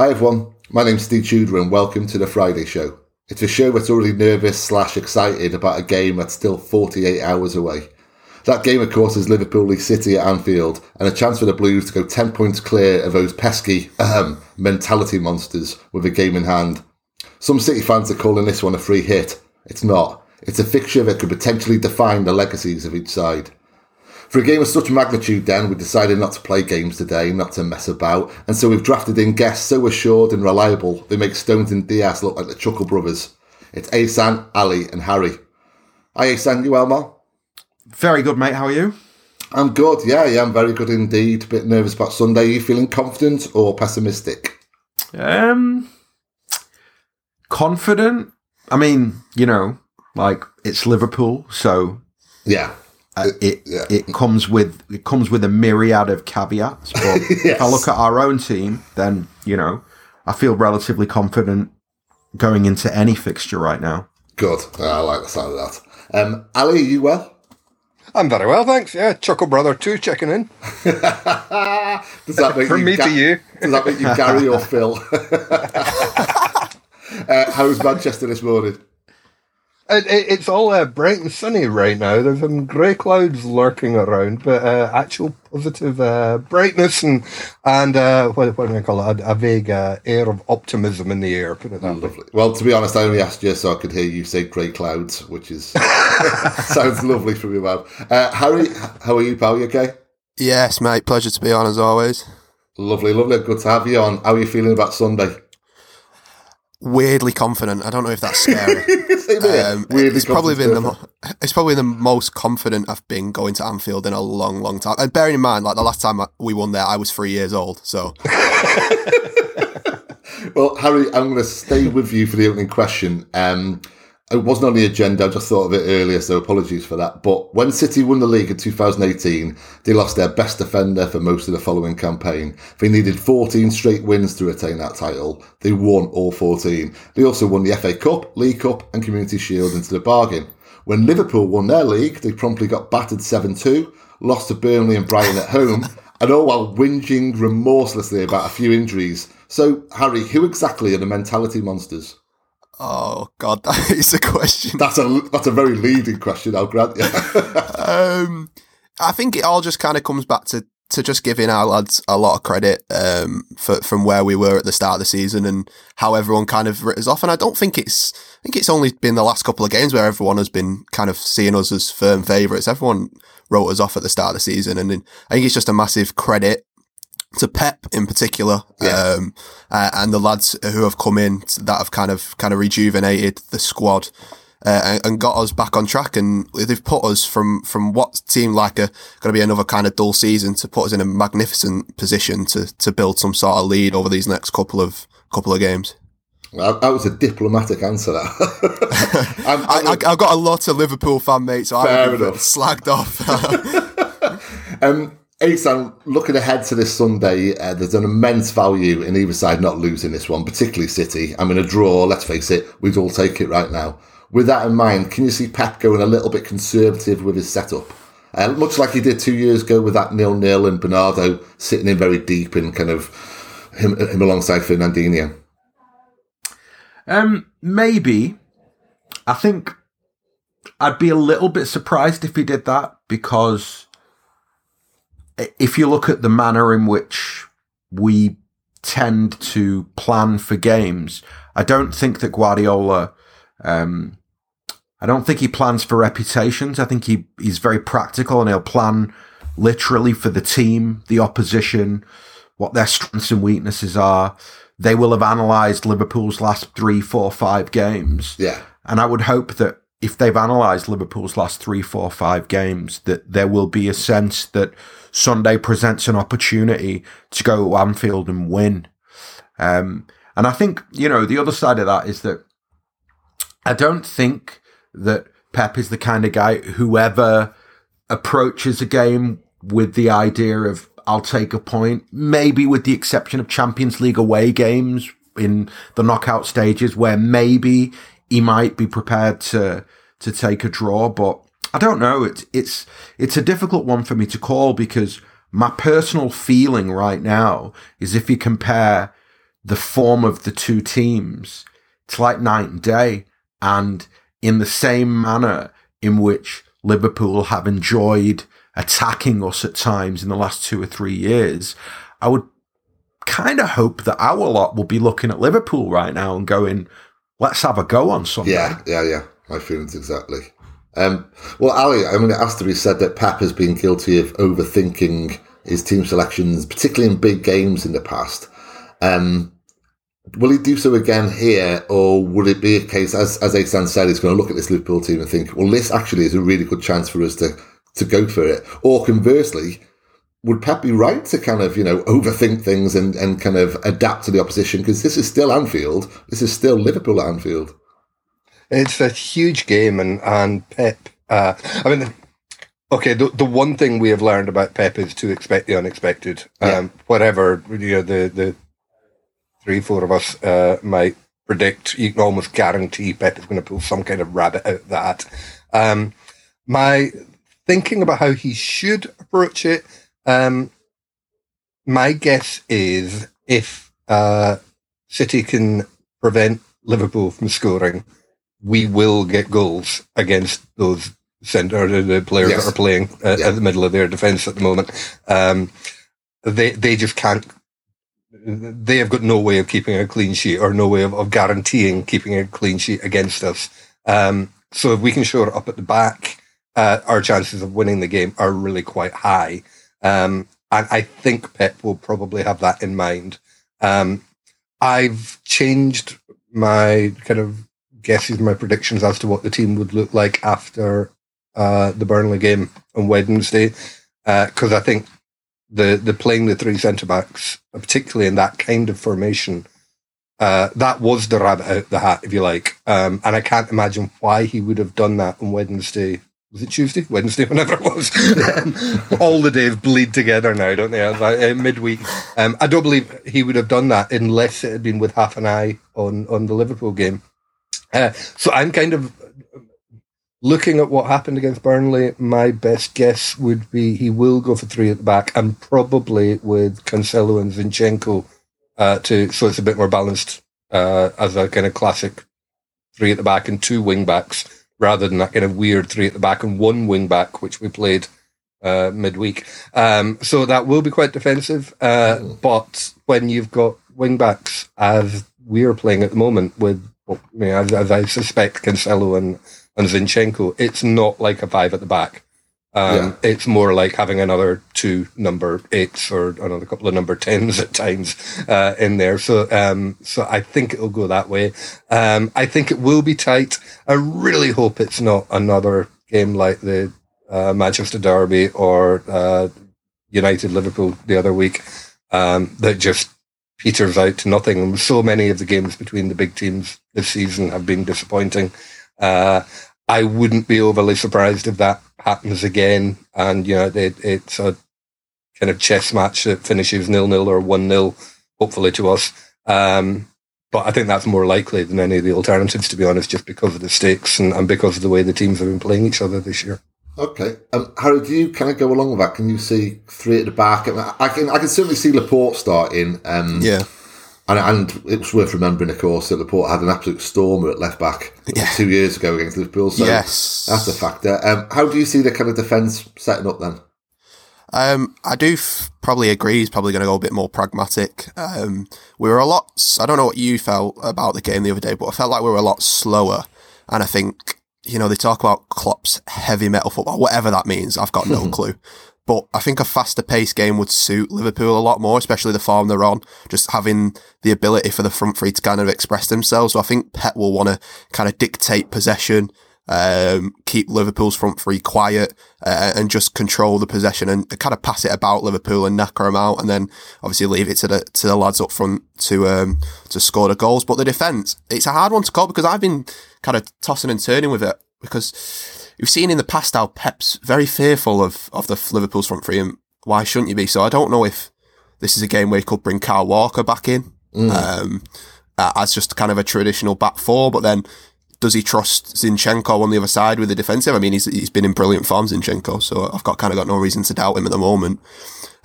Hi everyone, my name's Steve Tudor and welcome to the Friday Show. It's a show that's already nervous slash excited about a game that's still 48 hours away. That game, of course, is Liverpool League City at Anfield, and a chance for the Blues to go 10 points clear of those pesky um, mentality monsters with a game in hand. Some City fans are calling this one a free hit. It's not. It's a fixture that could potentially define the legacies of each side. For a game of such magnitude, then, we decided not to play games today, not to mess about, and so we've drafted in guests so assured and reliable they make Stones and Dias look like the Chuckle Brothers. It's Asan, Ali, and Harry. Hi, Asan, you well, Mal? Very good, mate. How are you? I'm good, yeah, yeah, I'm very good indeed. A bit nervous about Sunday. Are you feeling confident or pessimistic? Um, confident. I mean, you know, like it's Liverpool, so Yeah. Uh, it yeah. it comes with it comes with a myriad of caveats. But if I look at our own team, then you know, I feel relatively confident going into any fixture right now. Good. I like the sound of that. Um, Ali, are you well? I'm very well, thanks. Yeah, Chuckle Brother 2 checking in. Does that make From you me to you. Does that make you Gary or Phil? uh, how's Manchester this morning? It, it, it's all uh, bright and sunny right now. There's some grey clouds lurking around, but uh, actual positive uh, brightness and and uh, what, what do I call it? A, a vague uh, air of optimism in the air. Put it that way. Lovely. Well, to be honest, I only asked you so I could hear you say grey clouds, which is sounds lovely from your mouth. Uh, Harry, how are you, pal? You okay? Yes, mate. Pleasure to be on as always. Lovely, lovely. Good to have you on. How are you feeling about Sunday? Weirdly confident. I don't know if that's scary. Um, it's probably been the mo- it's probably the most confident I've been going to Anfield in a long, long time. And bearing in mind, like the last time we won there, I was three years old. So Well, Harry, I'm going to stay with you for the opening question. Um, it wasn't on the agenda. I just thought of it earlier, so apologies for that. But when City won the league in 2018, they lost their best defender for most of the following campaign. They needed 14 straight wins to retain that title. They won all 14. They also won the FA Cup, League Cup, and Community Shield into the bargain. When Liverpool won their league, they promptly got battered 7 2, lost to Burnley and Brighton at home, and all while whinging remorselessly about a few injuries. So, Harry, who exactly are the mentality monsters? Oh god, that is a question. That's a that's a very leading question. I'll grant you. Um, I think it all just kind of comes back to to just giving our lads a lot of credit um, for from where we were at the start of the season and how everyone kind of writ us off. And I don't think it's I think it's only been the last couple of games where everyone has been kind of seeing us as firm favourites. Everyone wrote us off at the start of the season, and I think it's just a massive credit to Pep in particular, Yeah. um, uh, and the lads who have come in that have kind of kind of rejuvenated the squad uh, and, and got us back on track. And they've put us from from what seemed like a going to be another kind of dull season to put us in a magnificent position to to build some sort of lead over these next couple of couple of games. Well, that was a diplomatic answer. That I'm, I, I, I've got a lot of Liverpool fan mates, so enough. slagged off. Um, Asan, looking ahead to this Sunday, uh, there's an immense value in either side not losing this one, particularly City. I mean, a draw, let's face it, we'd all take it right now. With that in mind, can you see Pep going a little bit conservative with his setup? Uh, much like he did two years ago with that nil-nil and Bernardo sitting in very deep and kind of him, him alongside Fernandinho. Um, maybe. I think I'd be a little bit surprised if he did that because if you look at the manner in which we tend to plan for games, I don't think that Guardiola, um, I don't think he plans for reputations. I think he, he's very practical and he'll plan literally for the team, the opposition, what their strengths and weaknesses are. They will have analysed Liverpool's last three, four, five games. Yeah. And I would hope that if they've analysed Liverpool's last three, four, five games, that there will be a sense that Sunday presents an opportunity to go to Anfield and win. Um, and I think, you know, the other side of that is that I don't think that Pep is the kind of guy whoever approaches a game with the idea of I'll take a point, maybe with the exception of Champions League away games in the knockout stages where maybe he might be prepared to to take a draw, but I don't know. It's it's it's a difficult one for me to call because my personal feeling right now is if you compare the form of the two teams, it's like night and day. And in the same manner in which Liverpool have enjoyed attacking us at times in the last two or three years, I would kind of hope that our lot will be looking at Liverpool right now and going, let's have a go on Sunday. Yeah, yeah, yeah. My feelings exactly. Um, well, Ali, I mean, it has to be said that Pep has been guilty of overthinking his team selections, particularly in big games in the past. Um, will he do so again here, or would it be a case, as as Asan said, he's going to look at this Liverpool team and think, well, this actually is a really good chance for us to to go for it, or conversely, would Pep be right to kind of, you know, overthink things and, and kind of adapt to the opposition? Because this is still Anfield. This is still Liverpool Anfield. It's a huge game, and, and Pep, uh, I mean, okay, the, the one thing we have learned about Pep is to expect the unexpected. Yeah. Um, whatever, you know, the, the three, four of us uh, might predict, you can almost guarantee Pep is going to pull some kind of rabbit out of that. Um, my thinking about how he should approach it um, my guess is if uh, City can prevent Liverpool from scoring, we will get goals against those centre the players Yes. that are playing uh, Yeah. at the middle of their defence at the moment. Um, they they just can't. They have got no way of keeping a clean sheet or no way of, of guaranteeing keeping a clean sheet against us. Um, so if we can shore it up at the back, uh, our chances of winning the game are really quite high. Um, and I think Pep will probably have that in mind. Um, I've changed my kind of guesses, my predictions as to what the team would look like after uh, the Burnley game on Wednesday, because I think the the playing the three centre backs, particularly in that kind of formation, uh, that was the rabbit out the hat, if you like. Um, and I can't imagine why he would have done that on Wednesday. Was it Tuesday? Wednesday, whenever it was. All the days bleed together now, don't they? Like, uh, midweek. Um, I don't believe he would have done that unless it had been with half an eye on, on the Liverpool game. Uh, so I'm kind of looking at what happened against Burnley. My best guess would be he will go for three at the back and probably with Cancelo and Zinchenko uh, to so it's a bit more balanced uh, as a kind of classic three at the back and two wing backs rather than that kind of weird three at the back and one wing back which we played uh, midweek. Um, so that will be quite defensive. Uh, but when you've got wing backs as we are playing at the moment with, well, I mean, as, as I suspect Cancelo and, and Zinchenko, it's not like a five at the back. Um, Yeah. It's more like having another two number eights or another couple of number tens at times uh, in there. So, um, so I think it'll go that way. Um, I think it will be tight. I really hope it's not another game like the uh, Manchester Derby or uh, United Liverpool the other week um, that just peters out to nothing. And so many of the games between the big teams this season have been disappointing. Uh, I wouldn't be overly surprised if that happens again, and you know it, it's a kind of chess match that finishes nil nil or one 0 hopefully to us. Um, but I think that's more likely than any of the alternatives, to be honest, just because of the stakes and, and because of the way the teams have been playing each other this year. Okay. Um, Harry, do you kind of go along with that? Can you see three at the back? I, mean, I can I can certainly see Laporte starting. Um, Yeah. And, and it was worth remembering, of course, that Laporte had an absolute stormer at left back Yeah. two years ago against Liverpool. So yes. that's a factor. Um, how do you see the kind of defence setting up then? Um, I do f- probably agree. He's probably going to go a bit more pragmatic. Um, we were a lot. I don't know what you felt about the game the other day, but I felt like we were a lot slower. And I think you know they talk about Klopp's heavy metal football, whatever that means. I've got no clue. But I think a faster paced game would suit Liverpool a lot more, especially the form they're on. Just having the ability for the front three to kind of express themselves. So I think Pep will want to kind of dictate possession, um, keep Liverpool's front three quiet, uh, and just control the possession and kind of pass it about Liverpool and knacker them out, and then obviously leave it to the to the lads up front to um, to score the goals. But the defence, it's a hard one to call because I've been kind of tossing and turning with it because we've seen in the past how Pep's very fearful of of the Liverpool's front three, and why shouldn't you be? So I don't know if this is a game where he could bring Kyle Walker back in um, uh, as just kind of a traditional back four, but then does he trust Zinchenko on the other side with the defensive? I mean, he's he's been in brilliant form, Zinchenko, so I've got kind of got no reason to doubt him at the moment.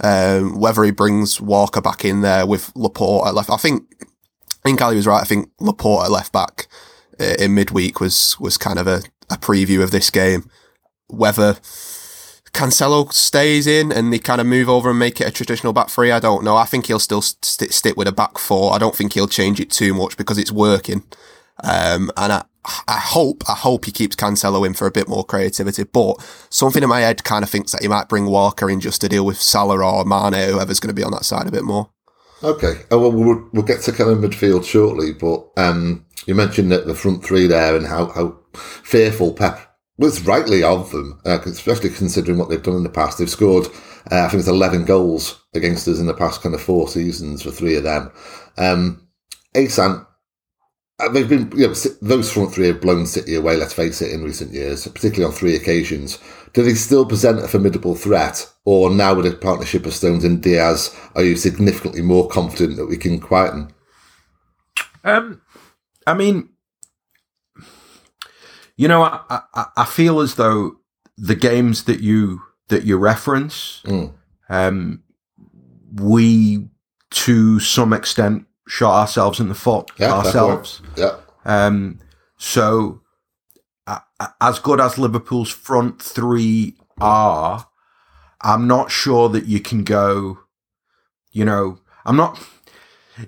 Um, whether he brings Walker back in there with Laporte at left, I think. I think Ali was right. I think Laporte at left back in midweek was was kind of a, a preview of this game. Whether Cancelo stays in and they kind of move over and make it a traditional back three, I don't know. I think he'll still st- stick with a back four. I don't think he'll change it too much because it's working. Um, and I, I hope, I hope he keeps Cancelo in for a bit more creativity. But something in my head kind of thinks that he might bring Walker in just to deal with Salah or Mane, whoever's going to be on that side a bit more. Okay. Oh, well, we'll, we'll get to kind midfield shortly, but um, you mentioned that the front three there and how, how fearful Pep was rightly of them, uh, especially considering what they've done in the past. They've scored, uh, I think it's 11 goals against us in the past kind of four seasons for three of them. Um, Asan, uh, they've been, you know, those front three have blown City away, let's face it, in recent years, particularly on three occasions. Do they still present a formidable threat? Or now with a partnership of Stones and Dias, are you significantly more confident that we can quieten? Um, I mean, you know, I, I, I feel as though the games that you that you reference, Mm. um, we to some extent shot ourselves in the foot Yeah, ourselves. Yeah. Um, so, uh, as good as Liverpool's front three are, I'm not sure that you can go. You know, I'm not.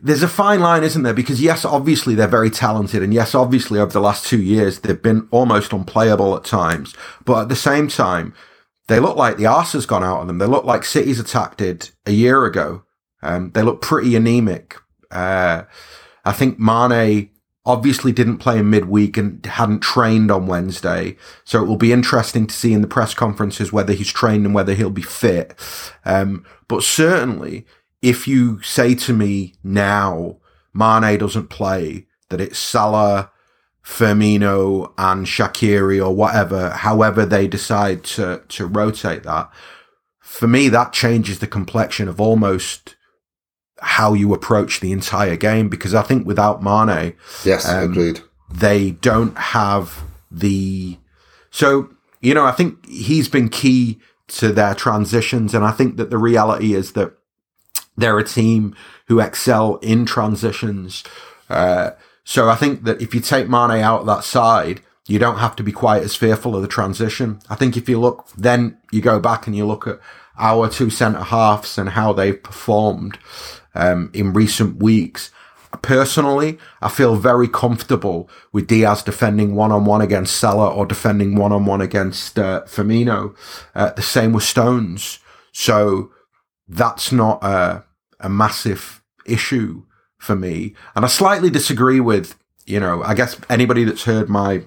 There's a fine line, isn't there? Because yes, obviously they're very talented, and yes, obviously over the last two years they've been almost unplayable at times. But at the same time, they look like the arse has gone out of them. They look like City's attack did a year ago. Um, they look pretty anemic. Uh, I think Mane obviously didn't play in midweek and hadn't trained on Wednesday. So it will be interesting to see in the press conferences whether he's trained and whether he'll be fit. Um, but certainly, if you say to me now, Mane doesn't play, that it's Salah, Firmino and Shaqiri or whatever, however they decide to, to rotate that, for me, that changes the complexion of almost how you approach the entire game because I think without Mane, Yes, Um, agreed. they don't have the so you know i think he's been key to their transitions and i think that the reality is that they're a team who excel in transitions uh, so i think that if you take mane out that side you don't have to be quite as fearful of the transition i think if you look then you go back and you look at our two centre halves and how they've performed um, in recent weeks personally, I feel very comfortable with Dias defending one on one against Salah or defending one on one against uh, Firmino. Uh, the same with Stones. So that's not a, a massive issue for me. And I slightly disagree with, you know, I guess anybody that's heard my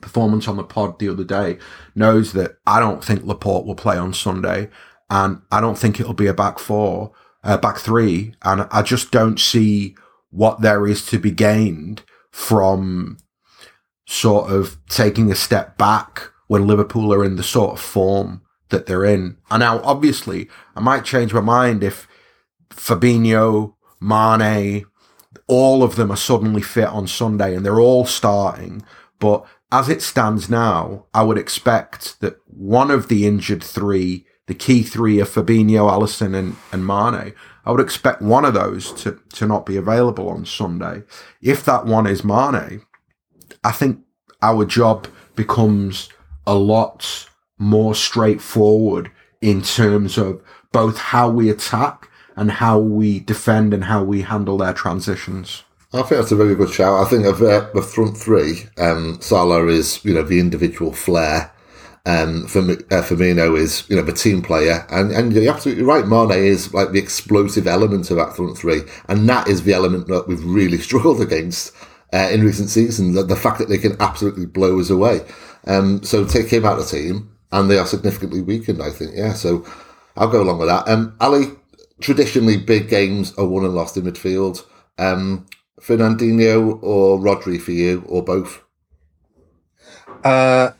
performance on the pod the other day knows that I don't think Laporte will play on Sunday. And I don't think it'll be a back four, uh, back three. And I just don't see what there is to be gained from sort of taking a step back when Liverpool are in the sort of form that they're in. And now, obviously, I might change my mind if Fabinho, Mane, all of them are suddenly fit on Sunday and they're all starting. But as it stands now, I would expect that one of the injured three, the key three of Fabinho, Alisson, and, and Mane, I would expect one of those to, to not be available on Sunday. If that one is Mane, I think our job becomes a lot more straightforward in terms of both how we attack and how we defend and how we handle their transitions. I think that's a very good shout. I think of uh, the front three, um, Salah is you know the individual flair. Um, Firm- uh, Firmino is you know the team player, and and you're absolutely right. Mane is like the explosive element of that front three, and that is the element that we've really struggled against uh, in recent seasons. The, the fact that they can absolutely blow us away. Um, so take him out of the team, and they are significantly weakened. I think, yeah. So I'll go along with that. Um, Ali, traditionally big games are won and lost in midfield. Um, Fernandinho or Rodri for you, or both? Uh,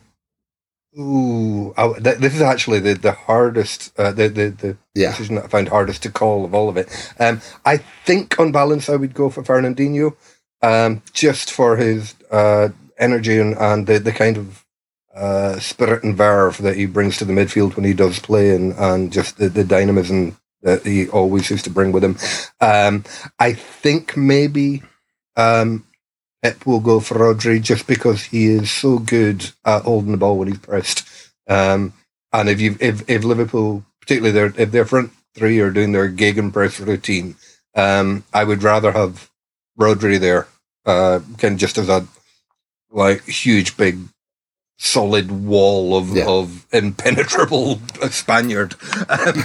ooh, I, th- this is actually the the hardest, uh, the the the Yeah. decision that I found hardest to call of all of it. Um, I think on balance, I would go for Fernandinho, um, just for his uh energy and, and the the kind of uh, spirit and verve that he brings to the midfield when he does play, and, and just the, the dynamism that he always used to bring with him. Um, I think maybe um, Pep will go for Rodri just because he is so good at holding the ball when he's pressed. Um, and if you if, if Liverpool, particularly their if their front three are doing their gegenpress routine, um, I would rather have Rodri there, uh, kind of just as a like huge big solid wall of, Yeah. of impenetrable Spaniard. Um,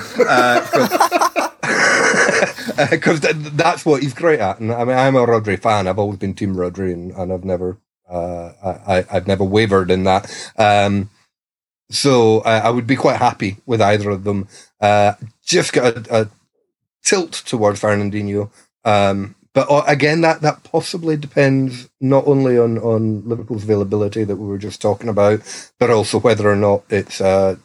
Because that's what he's great at. And I mean, I'm a Rodri fan. I've always been Team Rodri, and, and I've never, uh, I, I've never wavered in that. Um, so uh, I would be quite happy with either of them. Uh, just got a, a tilt towards Fernandinho. Um, but uh, again, that, that possibly depends not only on, on Liverpool's availability that we were just talking about, but also whether or not it's uh,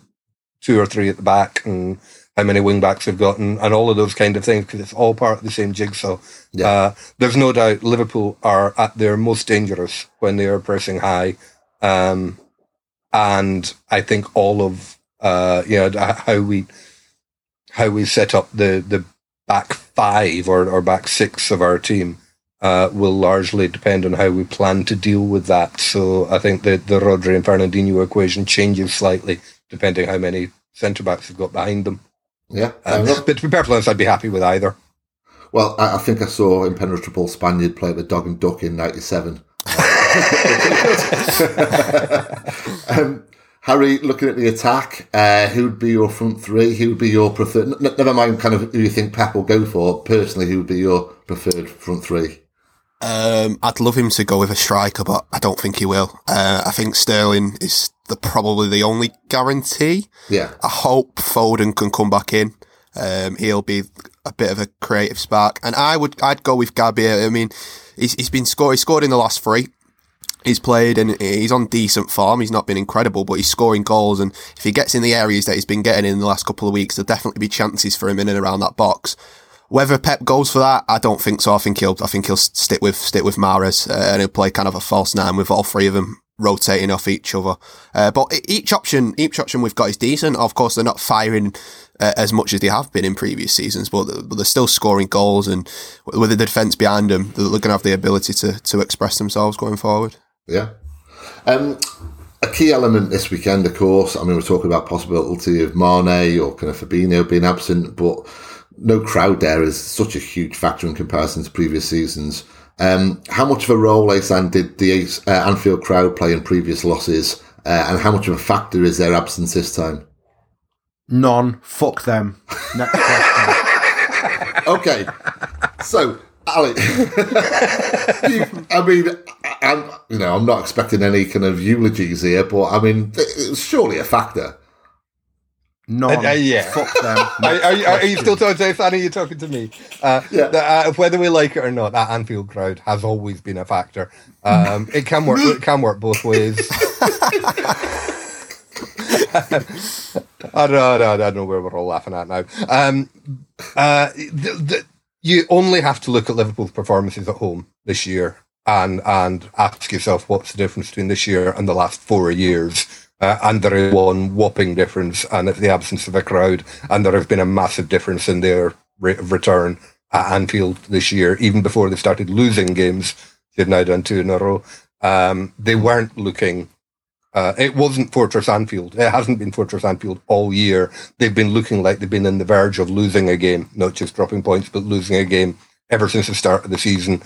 two or three at the back and how many wing backs they've got and, and all of those kind of things because it's all part of the same jigsaw. Yeah. Uh, there's no doubt Liverpool are at their most dangerous when they are pressing high. Um, and I think all of uh, you know how we how we set up the the back five or, or back six of our team uh, will largely depend on how we plan to deal with that. So I think the the Rodri and Fernandinho equation changes slightly depending how many centre backs have got behind them. Yeah, Um, but to be perfectly honest, I'd be happy with either. Well, I, I think I saw impenetrable Spaniard play the Dog and Duck in '97. um, Harry, looking at the attack, uh, who would be your front three? Who would be your preferred? n- never mind, kind of who you think Pep will go for. Personally, who would be your preferred front three? Um, I'd love him to go with a striker, but I don't think he will. Uh, I think Sterling is the probably the only guarantee. Yeah, I hope Foden can come back in. Um, he'll be a bit of a creative spark, and I would I'd go with Gabby. I mean, he's he's been scored. He scored in the last three. He's played and he's on decent form. He's not been incredible, but he's scoring goals. And if he gets in the areas that he's been getting in the last couple of weeks, there'll definitely be chances for him in and around that box. Whether Pep goes for that, I don't think so. I think he'll I think he'll stick with stick with Mahrez uh, and he'll play kind of a false nine with all three of them rotating off each other. Uh, but each option each option we've got is decent. Of course, they're not firing uh, as much as they have been in previous seasons, but, but they're still scoring goals and with the defence behind them, they're going to have the ability to to express themselves going forward. Yeah. Um, a key element this weekend, of course. I mean, we're talking about possibility of Mane or kind of Fabinho being absent, but no crowd there is such a huge factor in comparison to previous seasons. Um, how much of a role, Asan, did the uh, Anfield crowd play in previous losses, uh, and how much of a factor is their absence this time? None. Fuck them. Next question. Okay, so Ali, I mean, I- I'm you know I'm not expecting any kind of eulogies here, but I mean, it's surely a factor. None. Uh, uh, yeah. Fuck them. Are, are, you- are you still talking to Fanny? You're talking to me. Uh, Yeah. the, uh, whether we like it or not, that Anfield crowd has always been a factor. Um, it can work. It can work both ways. I don't, I, don't, I don't know where we're all laughing at now. Um, uh, the, the, you only have to look at Liverpool's performances at home this year and and ask yourself what's the difference between this year and the last four years. Uh, and there is one whopping difference, and it's the absence of a crowd. And there has been a massive difference in their rate of return at Anfield this year, even before they started losing games. They've now done two in a row. Um, they weren't looking. Uh, it wasn't Fortress Anfield. It hasn't been Fortress Anfield all year. They've been looking like they've been on the verge of losing a game, not just dropping points, but losing a game ever since the start of the season.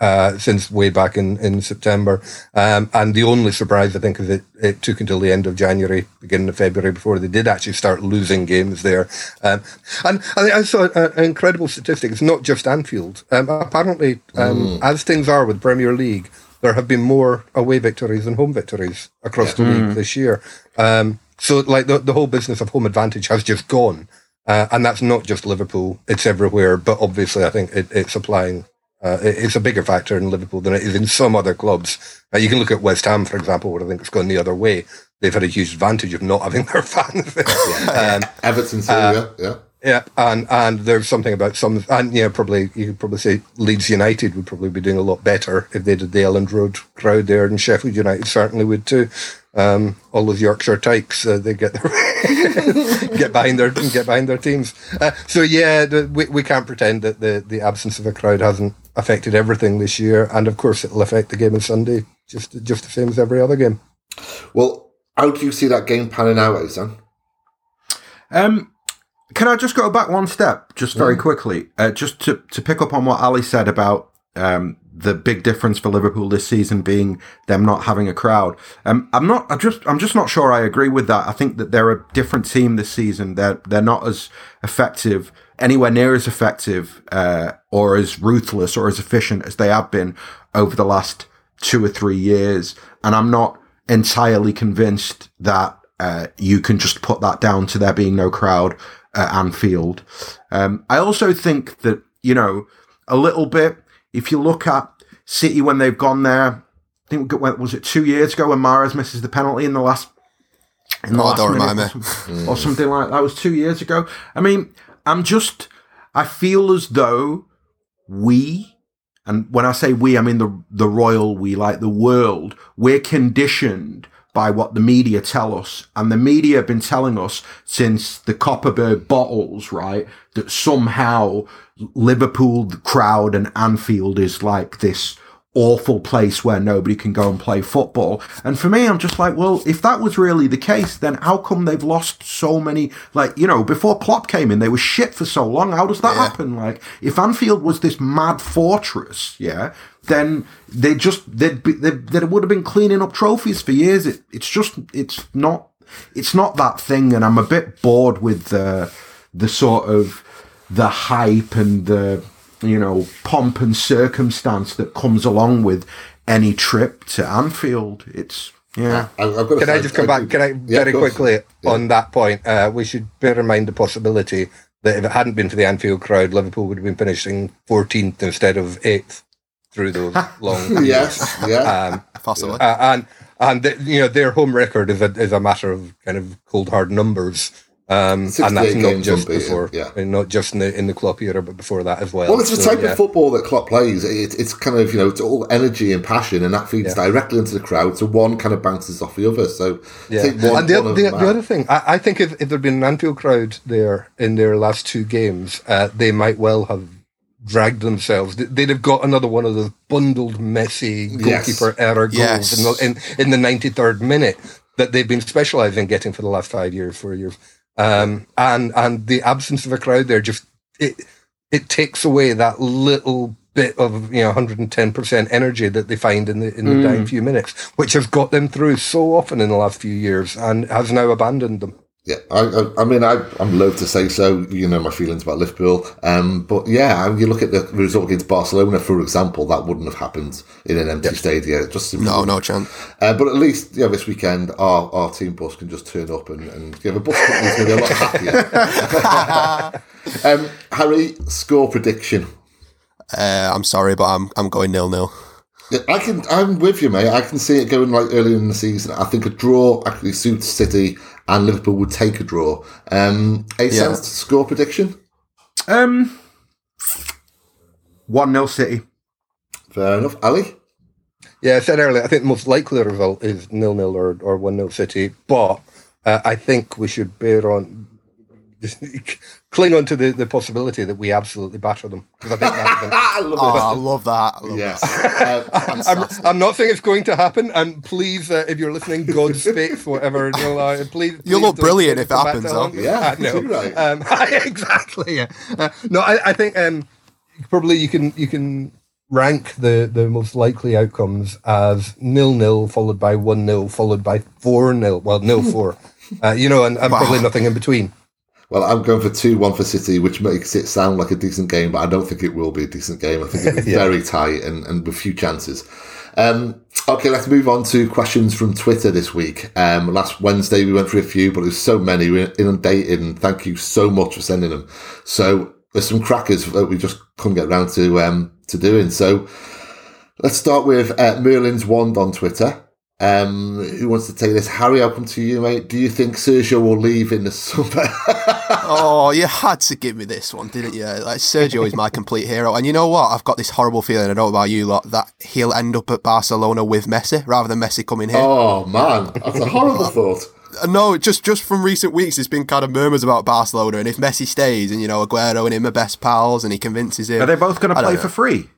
Uh, since way back in, in September. Um, and the only surprise, I think, is it, it took until the end of January, beginning of February, before they did actually start losing games there. Um, and I, I saw a- an incredible statistic. It's not just Anfield. Um, apparently, um, as things are with Premier League, there have been more away victories than home victories across the league this year. Um, so, like, the, the whole business of home advantage has just gone. Uh, and that's not just Liverpool, it's everywhere. But obviously, I think it, it's applying uh, it- it's a bigger factor in Liverpool than it is in some other clubs. Uh, you can look at West Ham, for example, where I think it's gone the other way. They've had a huge advantage of not having their fans there. Um, Everton, Syria, yeah. Yeah, and and there's something about some, and yeah, probably you could probably say Leeds United would probably be doing a lot better if they did the Elland Road crowd there, and Sheffield United certainly would too. Um, all those Yorkshire tykes, uh, they get their get behind their get behind their teams. Uh, so yeah, the, we we can't pretend that the the absence of a crowd hasn't affected everything this year, and of course it'll affect the game on Sunday just just the same as every other game. Well, how do you see that game panning out, Ozan? Um, can I just go back one step, just very quickly, uh, just to, to pick up on what Ali said about um, the big difference for Liverpool this season being them not having a crowd. Um, I'm not. I just. I'm just not sure. I agree with that. I think that they're a different team this season. They're they're not as effective, anywhere near as effective, uh, or as ruthless or as efficient as they have been over the last two or three years. And I'm not entirely convinced that uh, you can just put that down to there being no crowd at Anfield. Um, I also think that, you know, a little bit, if you look at City when they've gone there, I think, was it two years ago when Mahrez misses the penalty in the last, in the Oh, last don't remind or, some- or something like that? That was two years ago. I mean, I'm just, I feel as though we, and when I say we, I mean the the royal we, like the world. We're conditioned by what the media tell us, and the media have been telling us since the Copperberg bottles, right, that somehow Liverpool the crowd and Anfield is like this awful place where nobody can go and play football. And for me, I'm just like, well, if that was really the case, then how come they've lost so many? Like, you know, before Klopp came in, they were shit for so long. How does that Yeah. happen? Like, if Anfield was this mad fortress, yeah, then they just they'd be, they, they would have been cleaning up trophies for years. It, it's just it's not it's not that thing, and I'm a bit bored with the the sort of the hype and the you know pomp and circumstance that comes along with any trip to Anfield. It's yeah. I, I've got to Can I just come do- back? Can I Yeah, very quickly Yeah. on that point? Uh, we should bear in mind the possibility that if it hadn't been for the Anfield crowd, Liverpool would have been finishing 14th instead of 8th through those long Yes, yeah. Um, Possibly. uh, and and the, you know their home record is a is a matter of kind of cold hard numbers, um, and that's not just unbeaten, before, yeah. and not just in the in the Klopp era, but before that as well. Well, it's the So, type yeah. of football that Klopp plays. It, it's kind of, you know, it's all energy and passion, and that feeds Yeah. directly into the crowd. So one kind of bounces off the other. So Yeah, think one, and the, the, the other thing, I, I think if, if there'd been an Anfield crowd there in their last two games, uh, they might well have dragged themselves. They- They'd have got another one of those bundled, messy Yes. goalkeeper error goals Yes. in, the, in in the ninety third minute that they've been specialising in getting for the last five years, four years. Um, and and the absence of a crowd there just it it takes away that little bit of you know 110% energy that they find in the in the dying few minutes which has got them through so often in the last few years and has now abandoned them Yeah, I, I, I mean, I, I'm loath to say so. You know my feelings about Liverpool, um, but yeah, you look at the result against Barcelona, for example, that wouldn't have happened in an empty stadium. It Just no, no chance. Uh, but at least, yeah, this weekend, our, our team bus can just turn up and, and yeah, the bus company's going to be a lot happier. um, Harry, score prediction. Uh, I'm sorry, but I'm I'm going nil nil. Yeah, I can. I'm with you, mate. I can see it going like earlier in the season. I think a draw actually suits City, and Liverpool would take a draw. Um, a Yeah. sense score prediction. Um, one 0 City. Fair enough, Ali. yeah i said earlier i think the most likely result is nil-nil or, or 1-0 city but uh, i think we should bear on cling on to the, the possibility that we absolutely batter them because i think that's an, I love Oh. I love that. I love Yes. that. Uh, I'm, I'm not saying it's going to happen, and please, uh, if you're listening, God's faith, whatever. You uh, please, You'll please look brilliant if it happens, that though. long. Yeah, I know. you're right. Um, exactly. Yeah. Uh, no, I, I think um, probably you can you can rank the the most likely outcomes as nil nil followed by one nil followed by four nil. Well, nil four. Uh, you know, and, and Wow. probably nothing in between. Well, I'm going for two one for City, which makes it sound like a decent game, but I don't think it will be a decent game. I think it'll be Yeah. very tight and, and with few chances. Um, okay, let's move on to questions from Twitter this week. Um, last Wednesday we went through a few, but there's so many. We're inundated, and thank you so much for sending them. So there's some crackers that we just couldn't get around to um, to doing. So let's start with uh, Merlin's Wand on Twitter. Um, who wants to take this? Harry, I'll come to you, mate. Do you think Sergio will leave in the summer? oh, you had to give me this one, didn't you? Like Sergio is my complete hero, and you know what? I've got this horrible feeling. I don't know about you lot that he'll end up at Barcelona with Messi rather than Messi coming here. Oh man, that's a horrible thought. Uh, no, just just from recent weeks, there's been kind of murmurs about Barcelona, and if Messi stays, and you know Aguero and him are best pals, and he convinces him, are they both going to play for free?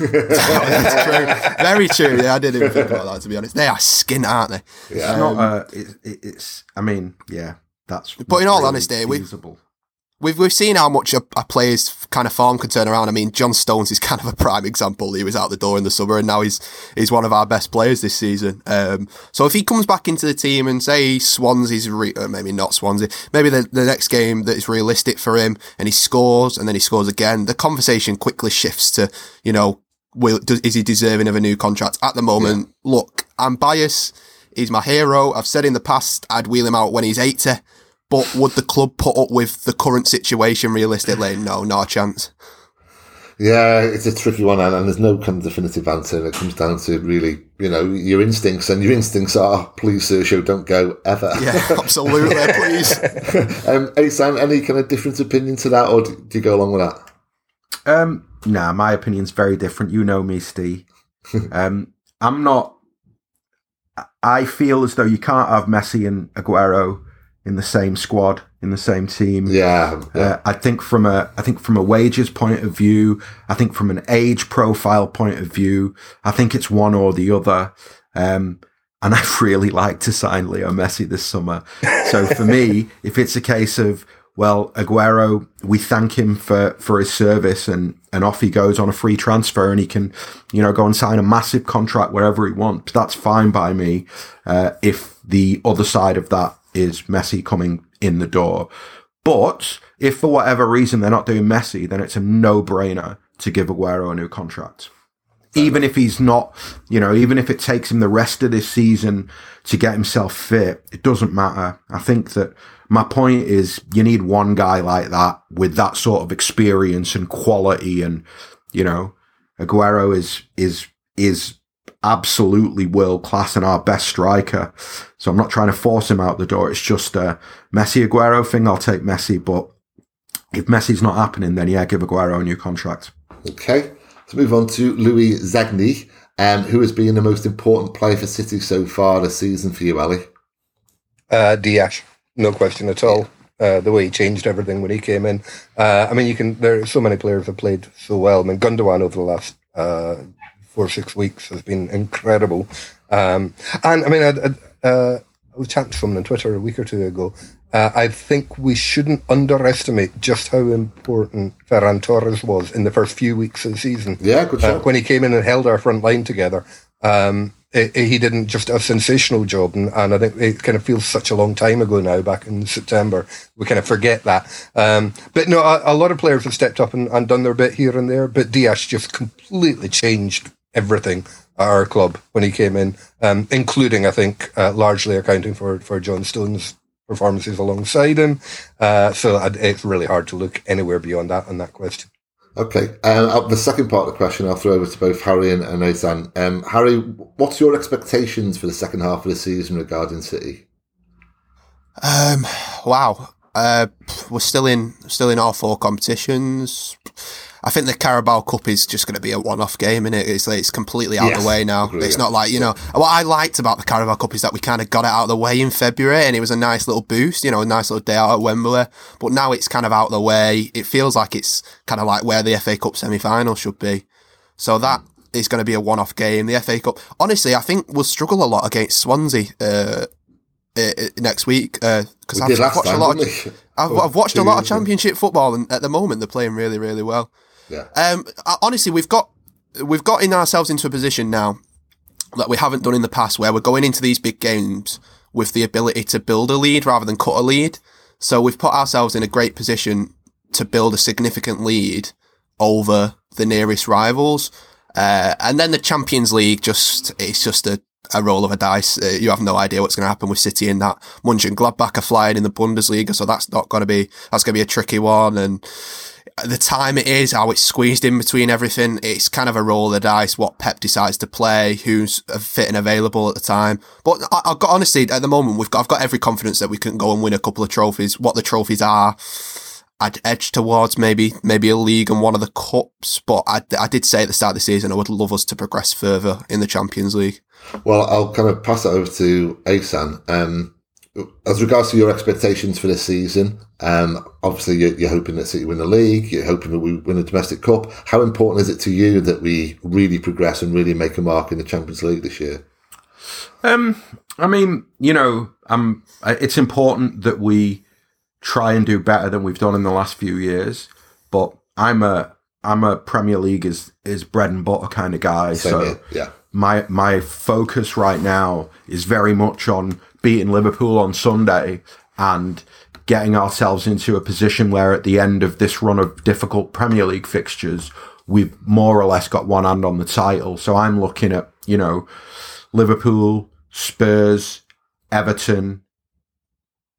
That's true. Very true. Yeah, I didn't even think about that. To be honest, they are skin, aren't they? Yeah. It's not. Uh, it, it, it's. I mean, yeah, that's. But in all really honesty, we, We've we've seen how much a, a, player's kind of form can turn around. I mean, John Stones is kind of a prime example. He was out the door in the summer, and now he's he's one of our best players this season. Um, so if he comes back into the team and say Swansea's re- uh, maybe not Swansea, maybe the, the next game that is realistic for him, and he scores and then he scores again, the conversation quickly shifts to you know, will does, is he deserving of a new contract? At the moment, yeah. look, I'm biased. He's my hero. I've said in the past I'd wheel him out when he's eighty. But would the club put up with the current situation realistically? No, not a chance. Yeah, it's a tricky one, and, and there's no kind of definitive answer. It comes down to really, you know, your instincts, and your instincts are, please, Sergio, don't go ever. Yeah, absolutely, please. um, Sam, any kind of different opinion to that, or do, do you go along with that? Um, nah, my opinion's very different. You know me, Steve. um, I'm not. I feel as though you can't have Messi and Aguero in the same squad in the same team. Yeah, yeah. Uh, I think from a I think from a wages point of view, I think from an age profile point of view, I think it's one or the other. Um, and I'd really like to sign Leo Messi this summer. So for me, if it's a case of well, Aguero, we thank him for, for his service and, and off he goes on a free transfer and he can, you know, go and sign a massive contract wherever he wants. That's fine by me. Uh, if the other side of that is Messi coming in the door. But if for whatever reason they're not doing Messi, then it's a no brainer to give Aguero a new contract. Even if he's not, you know, even if it takes him the rest of this season to get himself fit, it doesn't matter. I think that my point is you need one guy like that with that sort of experience and quality and, you know, Aguero is, is, is absolutely world class and our best striker. So I'm not trying to force him out the door. It's just a Messi Aguero thing. I'll take Messi, but if Messi's not happening, then yeah, give Aguero a new contract. Okay. Let's move on to Louis Zagni, um, who has been the most important player for City so far this season for you, Ali? Uh, Dias, no question at all. Uh, the way he changed everything when he came in. Uh, I mean, you can. There are so many players that played so well. I mean, Gundogan over the last uh, four or six weeks has been incredible. Um, and I mean, I, I, uh, I was chatting to someone on Twitter a week or two ago. Uh, I think we shouldn't underestimate just how important Ferran Torres was in the first few weeks of the season. Yeah, good uh, when he came in and held our front line together. Um, it, it, he didn't just a sensational job, and, and, I think it kind of feels such a long time ago now. Back in September, we kind of forget that. Um, but no, a, a, lot of players have stepped up and, and, done their bit here and there. But Dias just completely changed everything at our club when he came in, um, including, I think, uh, largely accounting for, for John Stones' performances alongside him. Uh, so it's really hard to look anywhere beyond that on that question. Okay. Um, uh, the second part of the question I'll throw over to both Harry and, and Osan. Um, Harry, what's your expectations for the second half of the season regarding City? Um, wow. Uh, we're still in still in all four competitions. I think the Carabao Cup is just going to be a one-off game, and it? It's it's completely out yes, of the way now. Agree, it's yeah. not like you know what I liked about the Carabao Cup is that we kind of got it out of the way in February, and it was a nice little boost, you know, a nice little day out at Wembley. But now it's kind of out of the way. It feels like it's kind of like where the FA Cup semi-final should be. So that is going to be a one-off game. The FA Cup, honestly, I think we'll struggle a lot against Swansea. Uh, uh, next week because uh, I've, watched time, a lot. Of, I've, I've watched a lot of Championship football, and at the moment they're playing really, really well. Yeah. Um, honestly, we've got we've got in ourselves into a position now that we haven't done in the past, where we're going into these big games with the ability to build a lead rather than cut a lead. So we've put ourselves in a great position to build a significant lead over the nearest rivals. Uh, and then the Champions League just, it's just a, a roll of a dice. Uh, you have no idea what's going to happen with City in that. Mönchengladbach are flying in the Bundesliga, so that's not going to be, that's going to be a tricky one. And the time it is, how it's squeezed in between everything. It's kind of a roll of the dice what Pep decides to play, who's fit and available at the time. But I, have got honestly at the moment we've got I've got every confidence that we can go and win a couple of trophies. What the trophies are, I'd edge towards maybe maybe a league and one of the cups. But I, I did say at the start of the season I would love us to progress further in the Champions League. Well, I'll kind of pass it over to Asan. Um, as regards to your expectations for this season, um, obviously you're, you're, hoping that City win the league, you're hoping that we win a domestic cup. How important is it to you that we really progress and really make a mark in the Champions League this year? Um, I mean, you know, um, it's important that we try and do better than we've done in the last few years. But I'm a I'm a Premier League is is bread and butter kind of guy. Same so here. yeah, my my focus right now is very much on beating Liverpool on Sunday and getting ourselves into a position where at the end of this run of difficult Premier League fixtures, we've more or less got one hand on the title. So I'm looking at, you know, Liverpool, Spurs, Everton,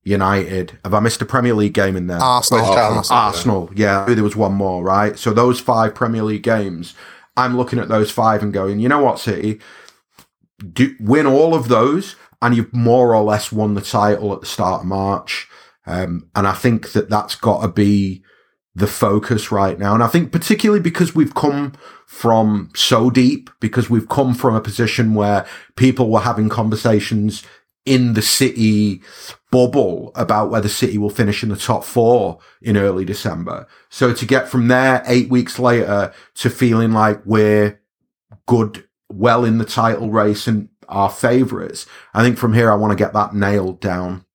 United. Have I missed a Premier League game in there? Arsenal. Arsenal. Arsenal. Yeah, there was one more, right? So those five Premier League games, I'm looking at those five and going, you know what, City? Do, win all of those and you've more or less won the title at the start of March. Um, and I think that that's got to be the focus right now. And I think particularly because we've come from so deep, because we've come from a position where people were having conversations in the city bubble about whether City will finish in the top four in early December. So to get from there eight weeks later to feeling like we're good, well in the title race and our favourites. I think from here, I want to get that nailed down.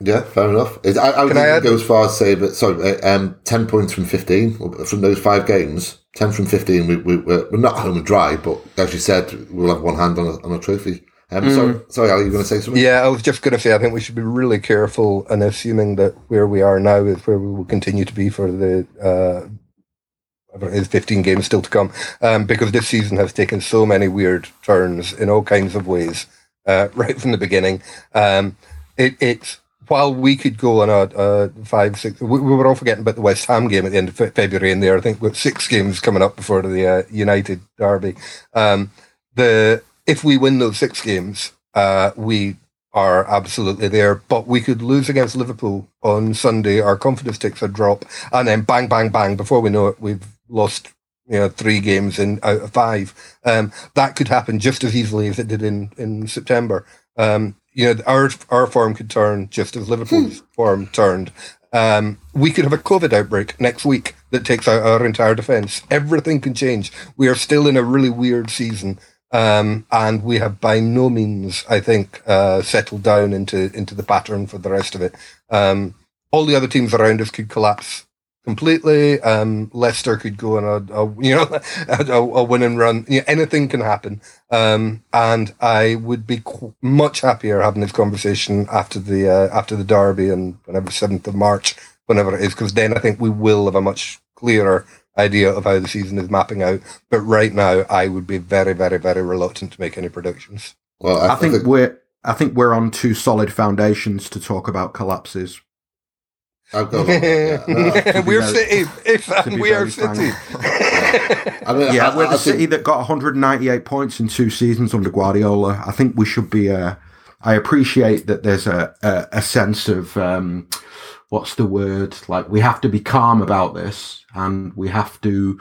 Yeah, fair enough. I, I would I go as far as say, but sorry, uh, um, ten points from fifteen from those five games. Ten from fifteen. We, we we're, we're not home and dry, but as you said, we'll have one hand on a, on a trophy. Um, mm. Sorry, sorry, Are you going to say something? Yeah, I was just going to say I think we should be really careful and assuming that where we are now is where we will continue to be for the uh, is 15 games still to come um, because this season has taken so many weird turns in all kinds of ways uh, right from the beginning. Um, it, it's while we could go on a, a five, six, we, we, were all forgetting about the West Ham game at the end of February, and there I think with six games coming up before the uh, United derby. Um, the if we win those six games, uh, we are absolutely there. But we could lose against Liverpool on Sunday. Our confidence takes a drop, and then bang, bang, bang. Before we know it, we've lost you know three games in out of five. Um, that could happen just as easily as it did in in September. Um, you know, our our form could turn just as Liverpool's hmm. form turned. Um, we could have a COVID outbreak next week that takes out our entire defence. Everything can change. We are still in a really weird season. Um, and we have by no means, I think, uh, settled down into into the pattern for the rest of it. Um, all the other teams around us could collapse completely. Um, Leicester could go on a, a you know a, a, win and run. You know, anything can happen. Um, and I would be qu- much happier having this conversation after the uh, after the derby and whenever seventh of March, whenever it is, because then I think we will have a much clearer idea of how the season is mapping out. But right now, I would be very, very, very reluctant to make any predictions. Well, I, I think, think we're I think we're on two solid foundations to talk about collapses. I've got yeah. no, we're City. If we are City. I mean, yeah, I, we're the I City think... that got 198 points in two seasons under Guardiola. I think we should be. Uh, I appreciate that there's a a, a sense of um, what's the word? Like we have to be calm about this, and we have to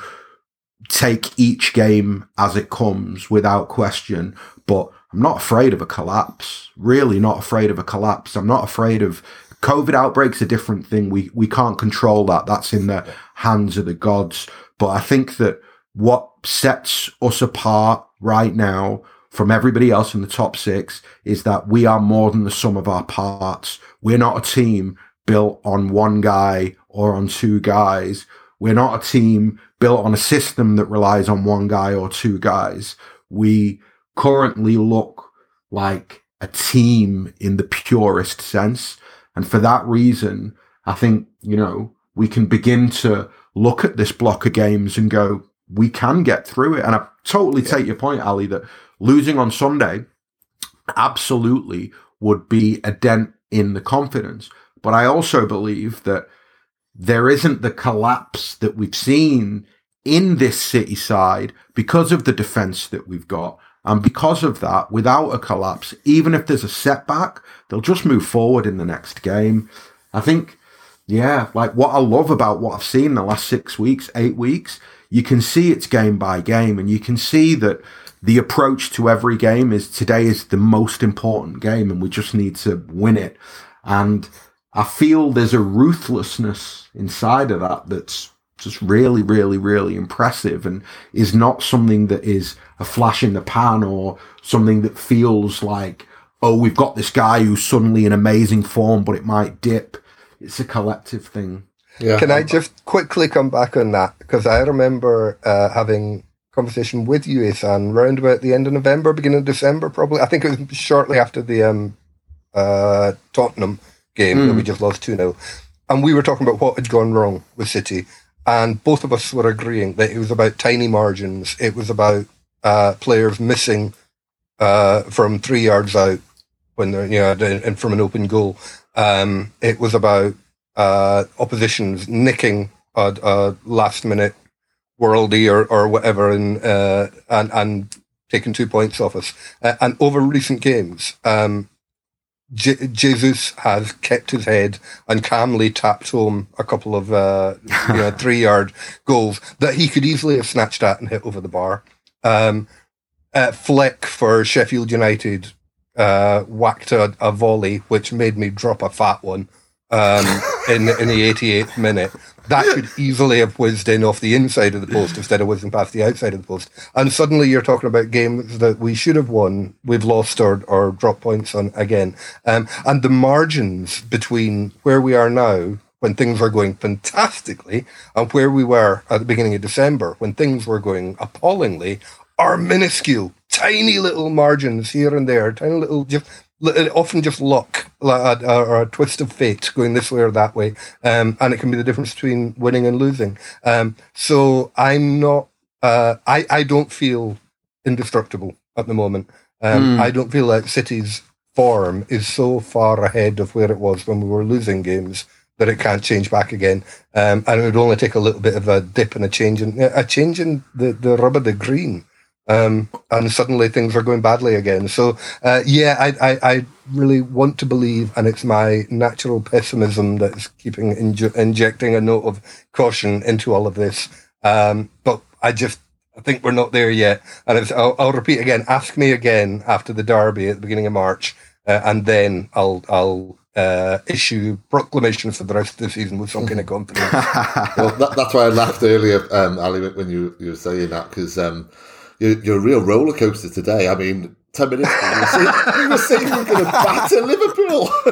take each game as it comes without question. But I'm not afraid of a collapse. Really, not afraid of a collapse. I'm not afraid of COVID outbreaks a different thing. We we can't control that. That's in the hands of the gods. But I think that what sets us apart right now from everybody else in the top six is that we are more than the sum of our parts. We're not a team built on one guy or on two guys. We're not a team built on a system that relies on one guy or two guys. We currently look like a team in the purest sense. And for that reason, I think, you know, we can begin to look at this block of games and go, we can get through it. And I totally yeah. take your point, Ali, that losing on Sunday absolutely would be a dent in the confidence. But I also believe that there isn't the collapse that we've seen in this city side because of the defense that we've got. And because of that, without a collapse, even if there's a setback, they'll just move forward in the next game. I think, yeah, like what I love about what I've seen the last six weeks, eight weeks, you can see it's game by game and you can see that the approach to every game is today is the most important game and we just need to win it. And I feel there's a ruthlessness inside of that that's just really, really, really impressive and is not something that is a flash in the pan or something that feels like, oh, we've got this guy who's suddenly in amazing form, but it might dip. It's a collective thing. Yeah. Can I just quickly come back on that? Because I remember uh, having conversation with you, Ethan, round about the end of November, beginning of December, probably. I think it was shortly after the um, uh, Tottenham game mm. that we just lost 2 0. And we were talking about what had gone wrong with City. And both of us were agreeing that it was about tiny margins. It was about uh, players missing uh, from three yards out when they're, you know, and from an open goal. Um, it was about uh, oppositions nicking a, a last minute worldie or, or whatever and, uh, and, and taking two points off us. Uh, and over recent games, um, Je- Jesus has kept his head and calmly tapped home a couple of uh, you know, three yard goals that he could easily have snatched at and hit over the bar. Um, uh, Fleck for Sheffield United uh, whacked a, a, volley, which made me drop a fat one um, in in the 88th minute that could easily have whizzed in off the inside of the post instead of whizzing past the outside of the post. And suddenly you're talking about games that we should have won, we've lost or, or dropped points on again. Um, and the margins between where we are now when things are going fantastically and where we were at the beginning of December when things were going appallingly are minuscule, tiny little margins here and there, tiny little just often just luck like or a twist of fate going this way or that way um, and it can be the difference between winning and losing. Um, so i'm not uh, I, I don't feel indestructible at the moment. Um, mm. i don't feel like city's form is so far ahead of where it was when we were losing games that it can't change back again. Um, and it would only take a little bit of a dip and a change in a change in the, the rubber the green um, and suddenly things are going badly again. So uh, yeah, I, I, I, really want to believe, and it's my natural pessimism that's keeping inj- injecting a note of caution into all of this. Um, but I just I think we're not there yet. And I'll, I'll, repeat again: ask me again after the derby at the beginning of March, uh, and then I'll I'll. Uh, issue proclamations for the rest of the season with some kind of confidence. well, that, that's why I laughed earlier, um, Ali, when you, you were saying that, because um, you're, you're a real roller coaster today. I mean, 10 minutes ago, you were saying you were, saying were going to batter Liverpool.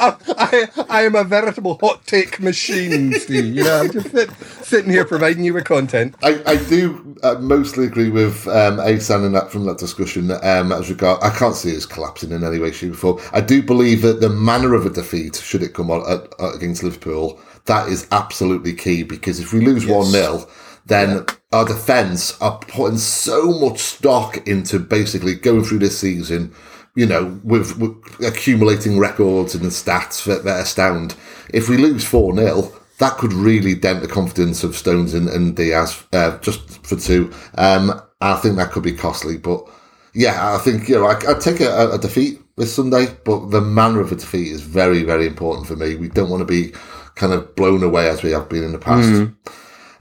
I, I, I, am a veritable hot take machine, Steve. You know, I'm just sit, sitting here providing you with content. I, I do uh, mostly agree with um, Asan and that from that discussion um, as regard. I can't see as collapsing in any way, shape, or form. I do believe that the manner of a defeat, should it come on at, at, against Liverpool, that is absolutely key because if we lose 1 yes. 0, then yeah. our defence are putting so much stock into basically going through this season, you know, with, with accumulating records and stats that, that astound. If we lose 4 0, that could really dent the confidence of Stones and, and Dias uh, just for two. Um, I think that could be costly, but yeah, I think you know I, would take a, a, defeat this Sunday, but the manner of a defeat is very, very important for me. We don't want to be kind of blown away as we have been in the past. Mm.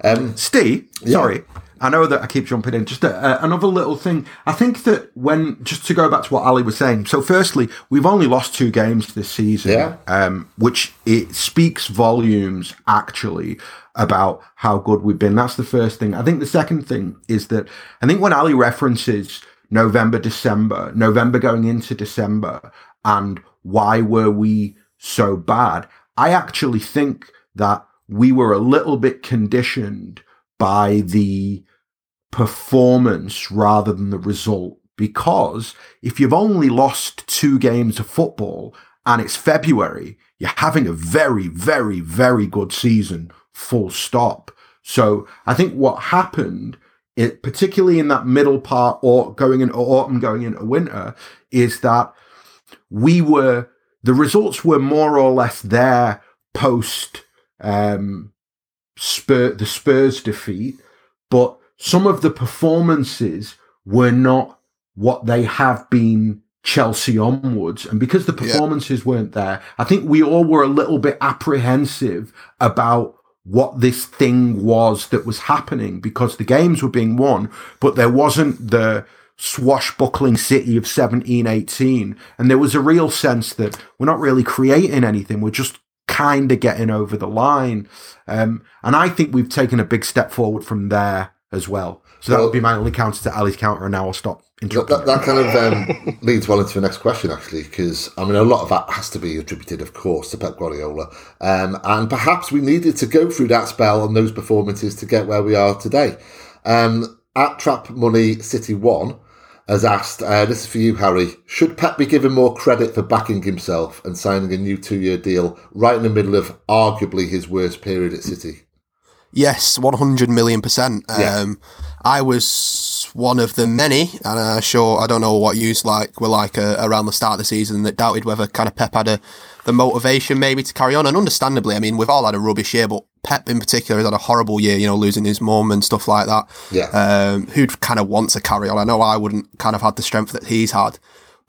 Um, Steve, yeah. sorry. I know that I keep jumping in. Just a, another little thing. I think that when, just to go back to what Ali was saying. So, firstly, we've only lost two games this season, yeah. um, which it speaks volumes actually about how good we've been. That's the first thing. I think the second thing is that I think when Ali references November, December, November going into December, and why were we so bad, I actually think that we were a little bit conditioned by the performance rather than the result. Because if you've only lost two games of football and it's February, you're having a very, very, very good season, full stop. So I think what happened, it, particularly in that middle part or going into autumn, going into winter, is that we were, the results were more or less there post um, Spur the Spurs defeat, but some of the performances were not what they have been Chelsea onwards. And because the performances yeah. weren't there, I think we all were a little bit apprehensive about what this thing was that was happening because the games were being won, but there wasn't the swashbuckling city of 17, 18. And there was a real sense that we're not really creating anything. We're just kind of getting over the line. Um, and I think we've taken a big step forward from there as well. So that would be my only counter to Ali's counter, and now I'll stop interrupting. That, that, kind of um, leads well into the next question, actually, because I mean, a lot of that has to be attributed, of course, to Pep Guardiola, um, and perhaps we needed to go through that spell and those performances to get where we are today. Um, at Trap Money City One has asked, uh, this is for you, Harry. Should Pep be given more credit for backing himself and signing a new two-year deal right in the middle of arguably his worst period at City? Yes, 100 million percent. Yeah. Um, I was one of the many, and I'm sure I don't know what you like were like uh, around the start of the season that doubted whether kind of Pep had a, the motivation maybe to carry on. And understandably, I mean, we've all had a rubbish year, but Pep in particular has had a horrible year, you know, losing his mum and stuff like that. Yeah. Um, who'd kind of want to carry on? I know I wouldn't kind of had the strength that he's had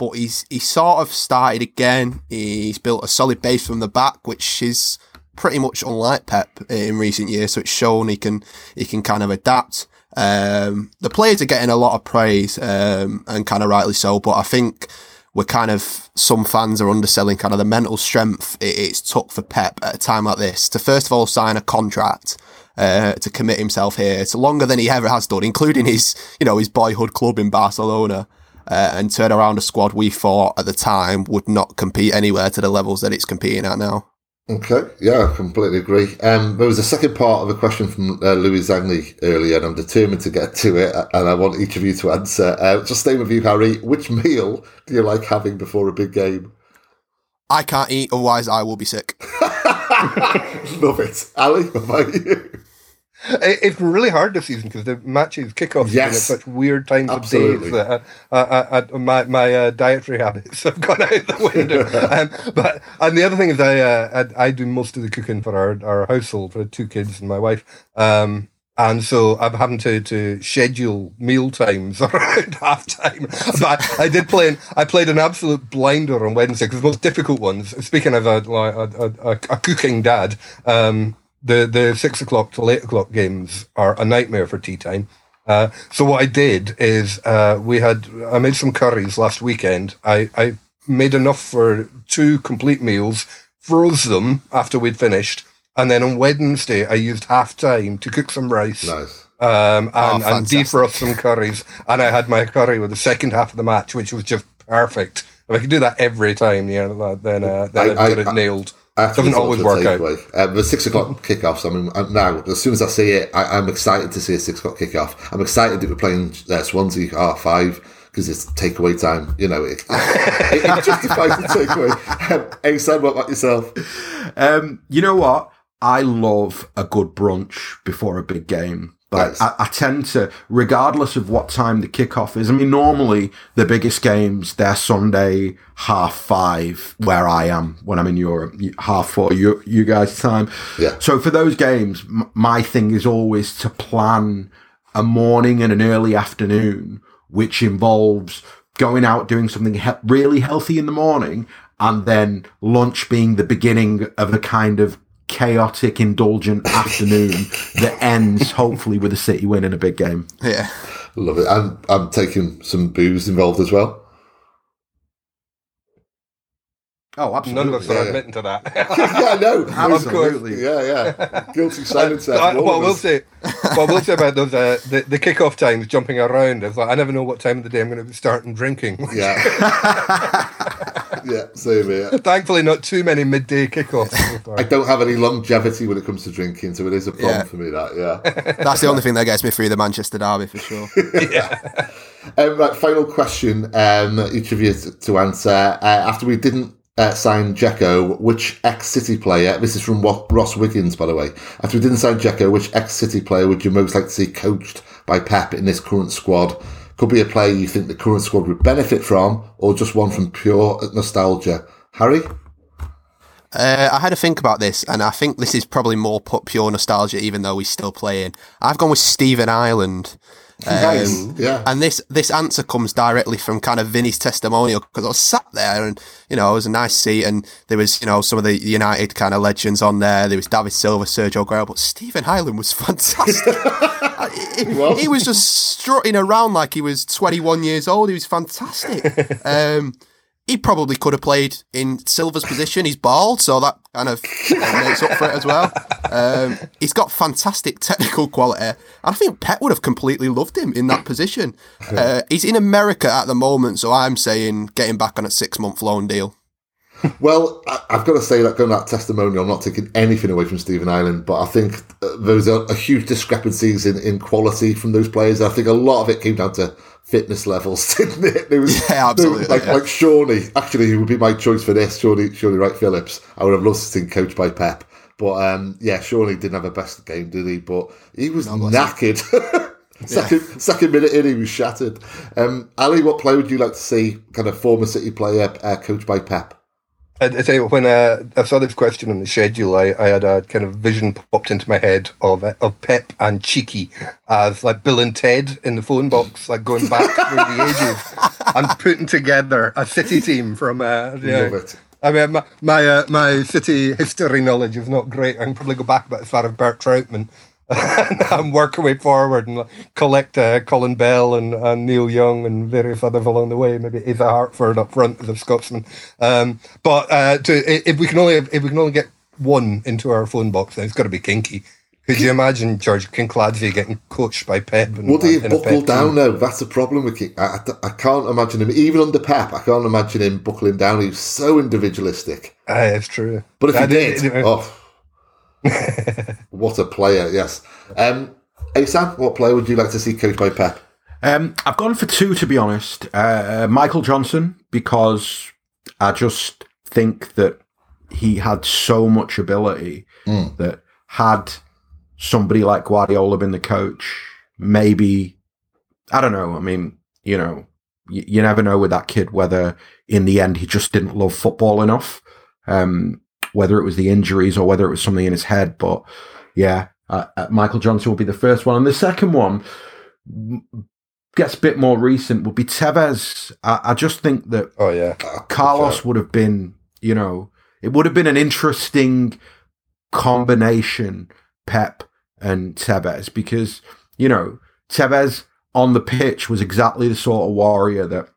but he's he sort of started again. He's built a solid base from the back, which is pretty much unlike Pep in recent years. So it's shown he can he can kind of adapt. Um, the players are getting a lot of praise, um, and kind of rightly so. But I think we're kind of some fans are underselling kind of the mental strength it, it's took for Pep at a time like this to first of all sign a contract. Uh, to commit himself here to longer than he ever has done, including his, you know, his boyhood club in Barcelona, uh, and turn around a squad we thought at the time would not compete anywhere to the levels that it's competing at now. Okay, yeah, I completely agree. Um, there was a second part of a question from uh, Louis Zangley earlier, and I'm determined to get to it, and I want each of you to answer. Uh, just staying with you, Harry. Which meal do you like having before a big game? I can't eat, otherwise I will be sick. Love it, Ali. What about you? It's really hard this season because the matches kickoffs yes. at such weird times Absolutely. of days that uh, uh, uh, my my uh, dietary habits have gone out the window. um, but and the other thing is I, uh, I, I do most of the cooking for our our household for two kids and my wife. Um, and so I'm having to, to schedule meal times around half time. But I did play, an, I played an absolute blinder on Wednesday because the most difficult ones. Speaking of a, a, a, a cooking dad, um, the the six o'clock to eight o'clock games are a nightmare for tea time. Uh, so what I did is uh, we had I made some curries last weekend. I, I made enough for two complete meals, froze them after we'd finished, and then on Wednesday I used half time to cook some rice. Nice. Um, and, oh, and defrost some curries, and I had my curry with the second half of the match, which was just perfect. If I could do that every time, yeah, then uh, then I, I'd it nailed. Doesn't always work out. Uh, the six o'clock kickoffs. I mean, uh, now as soon as I see it, I, am excited to see a six o'clock kickoff. I'm excited that we're playing uh, Swansea half five because it's takeaway time. You know, it, it, it justifies the takeaway. Um, Sam, what about yourself? Um, you know what? I love a good brunch before a big game. But I, I, tend to, regardless of what time the kickoff is, I mean, normally the biggest games, they're Sunday, half five, where I am when I'm in Europe, half four, you, you guys' time. Yeah. So for those games, m- my thing is always to plan a morning and an early afternoon, which involves going out doing something he- really healthy in the morning and then lunch being the beginning of a kind of chaotic, indulgent afternoon that ends hopefully with a City win in a big game. Yeah, love it. I'm I'm taking some booze involved as well. Oh, absolutely. None of us are yeah. admitting to that. yeah, no, absolutely. Yeah, yeah. Guilty silence. Uh, what we'll say, what we'll say about those uh, the the kickoff times jumping around is like I never know what time of the day I'm going to be starting drinking. Yeah. Yeah, same here. Thankfully, not too many midday kickoffs. I don't have any longevity when it comes to drinking, so it is a problem yeah. for me. That yeah, that's the only thing that gets me through the Manchester derby for sure. yeah. Um, right, final question. Um, each of you to, to answer. Uh, after we didn't uh, sign Dzeko, which ex City player, this is from Ross Wiggins, by the way. After we didn't sign Dzeko, which ex City player would you most like to see coached by Pep in this current squad? Could be a player you think the current squad would benefit from, or just one from pure nostalgia. Harry? Uh, I had to think about this, and I think this is probably more pure nostalgia, even though he's still playing. I've gone with Stephen Ireland. Um, nice. Yeah. And this this answer comes directly from kind of Vinny's testimonial because I was sat there and you know it was a nice seat and there was you know some of the United kind of legends on there. There was David Silva, Sergio Aguero, but Stephen Ireland was fantastic. he, well. he, was just strutting around like he was 21 years old. He was fantastic. Um, he probably could have played in Silva's position. He's bald, so that kind of makes up for it as well. Um, he's got fantastic technical quality. I think Pep would have completely loved him in that position. Uh, he's in America at the moment, so I'm saying getting back on a six month loan deal. Well, I've got to say that going that testimonial, I'm not taking anything away from Stephen Ireland, but I think uh, there's a, a huge discrepancies in, in quality from those players. I think a lot of it came down to fitness levels, didn't it? There was, yeah, absolutely. like, yeah. like Shawnee, actually, he would be my choice for this. Shawnee, Shawnee Wright Phillips. I would have loved to see coached by Pep. But um, yeah, Shawnee didn't have a best game, did he? But he was knackered. second, yeah. second minute in, he was shattered. Um, Ali, what player would you like to see, kind of former City player, uh, coached by Pep? I, I tell you, when uh, I saw this question on the schedule, I, I had a kind of vision popped into my head of uh, of Pep and Txiki as like Bill and Ted in the phone box, like going back through the ages and putting together a City team from. Uh, Love it. I mean, my my, uh, my city history knowledge is not great. I can probably go back about as far as Bert Trautmann, and work our way forward and collect uh, Colin Bell and, and, Neil Young and various others along the way. Maybe Asa Hartford up front as a Scotsman. Um, but uh, to, if we can only if we can only get one into our phone box, then it's got to be Kinky. Could you imagine George Kinkladze getting coached by Pep? And, Would he buckle down though? That's the problem with King. I, I, I, can't imagine him even under Pep. I can't imagine him buckling down. He's so individualistic. Uh, it's true. But if he did, oh what a player, yes. Um, Asan, what player would you like to see coached by Pep? Um, I've gone for two, to be honest. Uh, Michael Johnson, because I just think that he had so much ability mm. that had somebody like Guardiola been the coach, maybe, I don't know. I mean, you know, you, you never know with that kid whether in the end he just didn't love football enough. Um, whether it was the injuries or whether it was something in his head. But yeah, uh, uh, Michael Johnson will be the first one. And the second one gets a bit more recent would be Tevez. I, I just think that oh yeah, Carlos would have been, you know, it would have been an interesting combination, Pep and Tevez, because you know Tevez on the pitch was exactly the sort of warrior that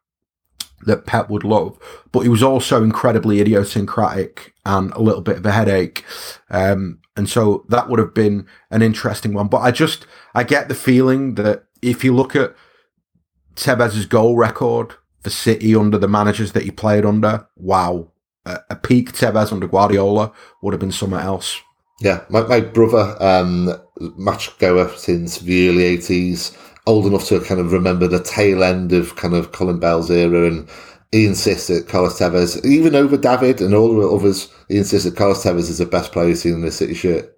that Pep would love, but he was also incredibly idiosyncratic and a little bit of a headache. Um, and so that would have been an interesting one. But I just, I get the feeling that if you look at Tevez's goal record for City under the managers that he played under, wow, a, a peak Tevez under Guardiola would have been somewhere else. Yeah, my, my brother, um, match goer since the early 80s, old enough to kind of remember the tail end of kind of Colin Bell's era and he insists that Carlos Tevez, even over David and all the others, he insists that Carlos Tevez is the best player he's seen in the City shirt.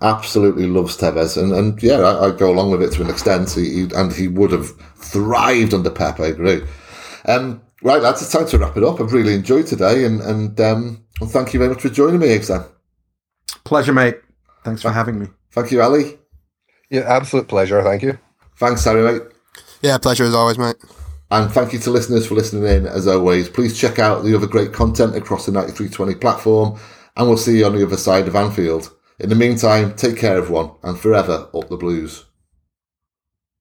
Absolutely loves Tevez, and and yeah, I, I go along with it to an extent. He, he, and he would have thrived under Pep. I agree. Um, right, lads, it's time to wrap it up. I've really enjoyed today, and and um, well, thank you very much for joining me, Exam. Pleasure, mate. Thanks for having me. Thank you, Ali. Yeah, absolute pleasure. Thank you. Thanks, Harry, mate. Yeah, pleasure as always, mate. And thank you to listeners for listening in. As always, please check out the other great content across the 9320 platform, and we'll see you on the other side of Anfield. In the meantime, take care, everyone, and forever up the blues.